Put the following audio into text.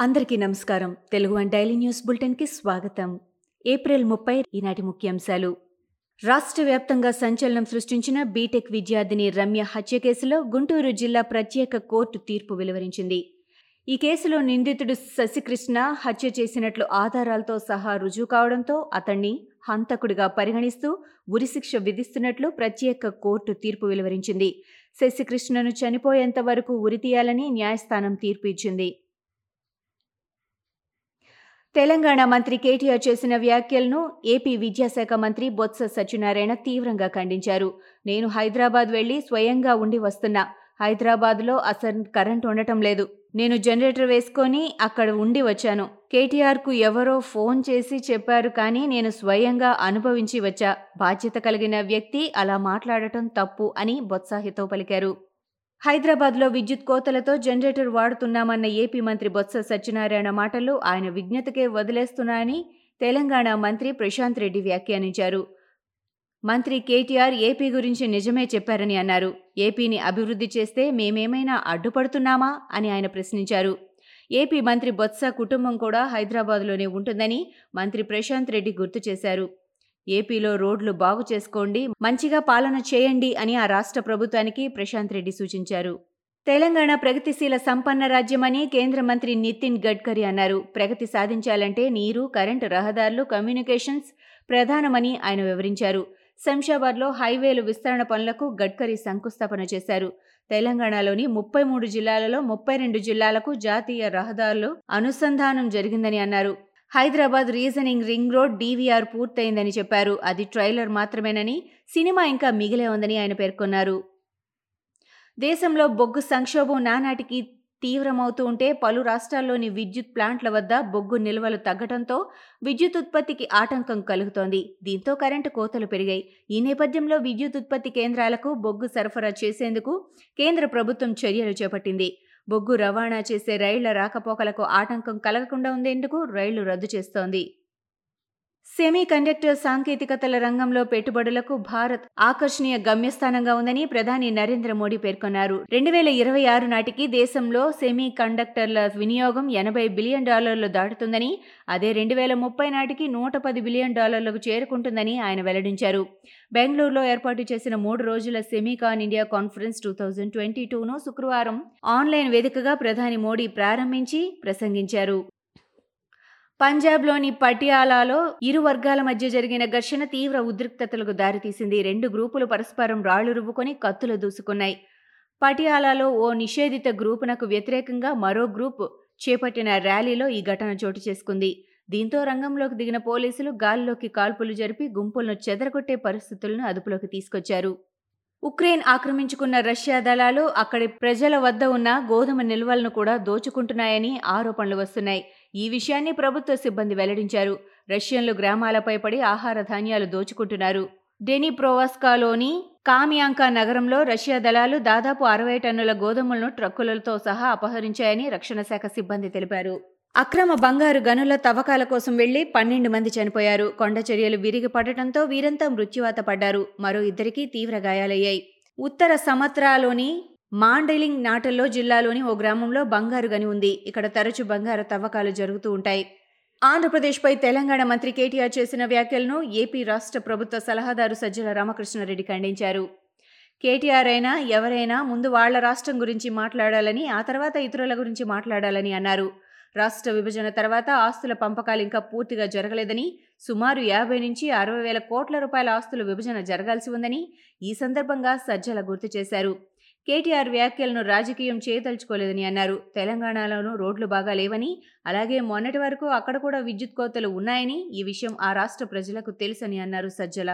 అందరికీ నమస్కారం. Telugu one daily news బులెటిన్కి స్వాగతం. ఏప్రిల్ ముప్పై ఈనాటి ముఖ్యాంశాలు. రాష్ట్ర వ్యాప్తంగా సంచలనం సృష్టించిన బీటెక్ విద్యార్థిని రమ్య హత్య కేసులో గుంటూరు జిల్లా ప్రత్యేక కోర్టు తీర్పు వెలువరించింది. ఈ కేసులో నిందితుడు శశికృష్ణ హత్య చేసినట్లు ఆధారాలతో సహా రుజువు కావడంతో అతన్ని హంతకుడిగా పరిగణిస్తూ ఉరిశిక్ష విధిస్తున్నట్లు ప్రత్యేక కోర్టు తీర్పు వెలువరించింది. శశికృష్ణను చనిపోయేంత వరకు ఉరితీయాలని న్యాయస్థానం తీర్పు ఇచ్చింది. తెలంగాణ మంత్రి కేటీఆర్ చేసిన వ్యాఖ్యలను ఏపీ విద్యాశాఖ మంత్రి బొత్స సత్యనారాయణ తీవ్రంగా ఖండించారు. నేను హైదరాబాద్ వెళ్ళి స్వయంగా ఉండి వస్తున్నా. హైదరాబాద్లో అసలు కరెంట్ ఉండటం లేదు. నేను జనరేటర్ వేసుకొని అక్కడ ఉండి వచ్చాను. కేటీఆర్కు ఎవరో ఫోన్ చేసి చెప్పారు కానీ నేను స్వయంగా అనుభవించి వచ్చా. బాధ్యత కలిగిన వ్యక్తి అలా మాట్లాడటం తప్పు అని బొత్సాహితో పలికారు. హైదరాబాద్లో విద్యుత్ కోతలతో జనరేటర్ వాడుతున్నామన్న ఏపీ మంత్రి బొత్స సత్యనారాయణ మాటలు ఆయన విజ్ఞతకే వదిలేస్తున్నాయని తెలంగాణ మంత్రి ప్రశాంత్ రెడ్డి వ్యాఖ్యానించారు. మంత్రి కేటీఆర్ ఏపీ గురించి నిజమే చెప్పారని అన్నారు. ఏపీని అభివృద్ధి చేస్తే మేమేమైనా అడ్డుపడుతున్నామా అని ఆయన ప్రశ్నించారు. ఏపీ మంత్రి బొత్స కుటుంబం కూడా హైదరాబాద్లోనే ఉంటుందని మంత్రి ప్రశాంత్ రెడ్డి గుర్తు చేశారు. ఏపీలో రోడ్లు బాగు చేసుకోండి మంచిగా పాలన చేయండి అని ఆ రాష్ట్ర ప్రభుత్వానికి ప్రశాంత్ రెడ్డి సూచించారు. తెలంగాణ ప్రగతిశీల సంపన్న రాజ్యమని కేంద్ర మంత్రి నితిన్ గడ్కరీ అన్నారు. ప్రగతి సాధించాలంటే నీరు కరెంటు రహదారులు కమ్యూనికేషన్స్ ప్రధానమని ఆయన వివరించారు. శంషాబాద్లో హైవేలు విస్తరణ పనులకు గడ్కరీ శంకుస్థాపన చేశారు. తెలంగాణలోని ముప్పై మూడు జిల్లాలలో ముప్పై రెండు జిల్లాలకు జాతీయ రహదారులు అనుసంధానం జరిగిందని అన్నారు. Hyderabad regional ring road DVR పూర్తయిందని చెప్పారు. అది ట్రైలర్ మాత్రమేనని సినిమా ఇంకా మిగిలే ఉందని ఆయన పేర్కొన్నారు. దేశంలో బొగ్గు సంక్షోభం నానాటికి తీవ్రమవుతూ ఉంటే పలు రాష్ట్రాల్లోని విద్యుత్ ప్లాంట్ల వద్ద బొగ్గు నిల్వలు తగ్గడంతో విద్యుత్ ఉత్పత్తికి ఆటంకం కలుగుతోంది. దీంతో కరెంటు కోతలు పెరిగాయి. ఈ నేపథ్యంలో విద్యుత్ ఉత్పత్తి కేంద్రాలకు బొగ్గు సరఫరా చేసేందుకు కేంద్ర ప్రభుత్వం చర్యలు చేపట్టింది. బొగ్గు రవాణా చేసే రైళ్ళ రాకపోకలకు ఆటంకం కలగకుండా ఉండేందుకు రైళ్ళు రద్దు చేస్తోంది. సెమీ కండక్టర్ సాంకేతికతల రంగంలో పెట్టుబడులకు భారత్ ఆకర్షణీయ గమ్యస్థానంగా ఉందని ప్రధాని నరేంద్ర మోడీ పేర్కొన్నారు. రెండు వేల ఇరవై ఆరు నాటికి దేశంలో సెమీ కండక్టర్ల వినియోగం ఎనభై బిలియన్ డాలర్లు దాటుతుందని అదే రెండు వేల ముప్పై నాటికి నూట పది బిలియన్ డాలర్లకు చేరుకుంటుందని ఆయన వెల్లడించారు. బెంగళూరులో ఏర్పాటు చేసిన మూడు రోజుల Semicon India conference two thousand twenty టూను శుక్రవారం ఆన్లైన్ వేదికగా ప్రధాని మోడీ ప్రారంభించి ప్రసంగించారు. పంజాబ్లోని పటియాలాలో ఇరు వర్గాల మధ్య జరిగిన ఘర్షణ తీవ్ర ఉద్రిక్తతలకు దారితీసింది. రెండు గ్రూపులు పరస్పరం రాళ్ళు రువ్వుకొని కత్తులు దూసుకున్నాయి. పటియాలాలో ఓ నిషేధిత గ్రూపునకు వ్యతిరేకంగా మరో గ్రూప్ చేపట్టిన ర్యాలీలో ఈ ఘటన చోటు చేసుకుంది. దీంతో రంగంలోకి దిగిన పోలీసులు గాల్లోకి కాల్పులు జరిపి గుంపులను చెదరగొట్టే పరిస్థితులను అదుపులోకి తీసుకొచ్చారు. ఉక్రెయిన్ ఆక్రమించుకున్న రష్యా దళాలు అక్కడి ప్రజల వద్ద ఉన్న గోధుమ నిల్వలను కూడా దోచుకుంటున్నాయని ఆరోపణలు వస్తున్నాయి. ఈ విషయాన్ని ప్రభుత్వ సిబ్బంది వెల్లడించారు. రష్యన్లు గ్రామాలపై పడి ఆహార ధాన్యాలు దోచుకుంటున్నారు. డెనిప్రోవాస్కాలోని కామియాంకా నగరంలో రష్యా దళాలు దాదాపు అరవై టన్నుల గోధుమలను ట్రక్కులతో సహా అపహరించాయని రక్షణ శాఖ సిబ్బంది తెలిపారు. అక్రమ బంగారు గనుల తవ్వకాల కోసం వెళ్ళి పన్నెండు మంది చనిపోయారు. కొండ చర్యలు విరిగి పడటంతో వీరంతా మృత్యువాత పడ్డారు. మరో ఇద్దరికి తీవ్ర గాయాలయ్యాయి. ఉత్తర సమత్రాలోని మాండలింగ్ నాటల్లో జిల్లాలోని ఓ గ్రామంలో బంగారు గని ఉంది. ఇక్కడ తరచు బంగారు తవ్వకాలు జరుగుతూ ఉంటాయి. ఆంధ్రప్రదేశ్పై తెలంగాణ మంత్రి కేటీఆర్ చేసిన వ్యాఖ్యలను ఏపీ రాష్ట్ర ప్రభుత్వ సలహాదారు సజ్జల రామకృష్ణారెడ్డి ఖండించారు. కేటీఆర్ అయినా ఎవరైనా ముందు వాళ్ళ రాష్ట్రం గురించి మాట్లాడాలని ఆ తర్వాత ఇతరుల గురించి మాట్లాడాలని అన్నారు. రాష్ట్ర విభజన తర్వాత ఆస్తుల పంపకాలు ఇంకా పూర్తిగా జరగలేదని సుమారు యాభై నుంచి అరవై వేల కోట్ల రూపాయల ఆస్తుల విభజన జరగాల్సి ఉందని ఈ సందర్భంగా సజ్జల గుర్తు చేశారు. కేటీఆర్ వ్యాఖ్యలను రాజకీయం చేయదలుచుకోలేదని అన్నారు. తెలంగాణలోనూ రోడ్లు బాగా లేవని అలాగే మొన్నటి వరకు అక్కడ కూడా విద్యుత్ కోతలు ఉన్నాయని ఈ విషయం ఆ రాష్ట్ర ప్రజలకు తెలుసని అన్నారు సజ్జల.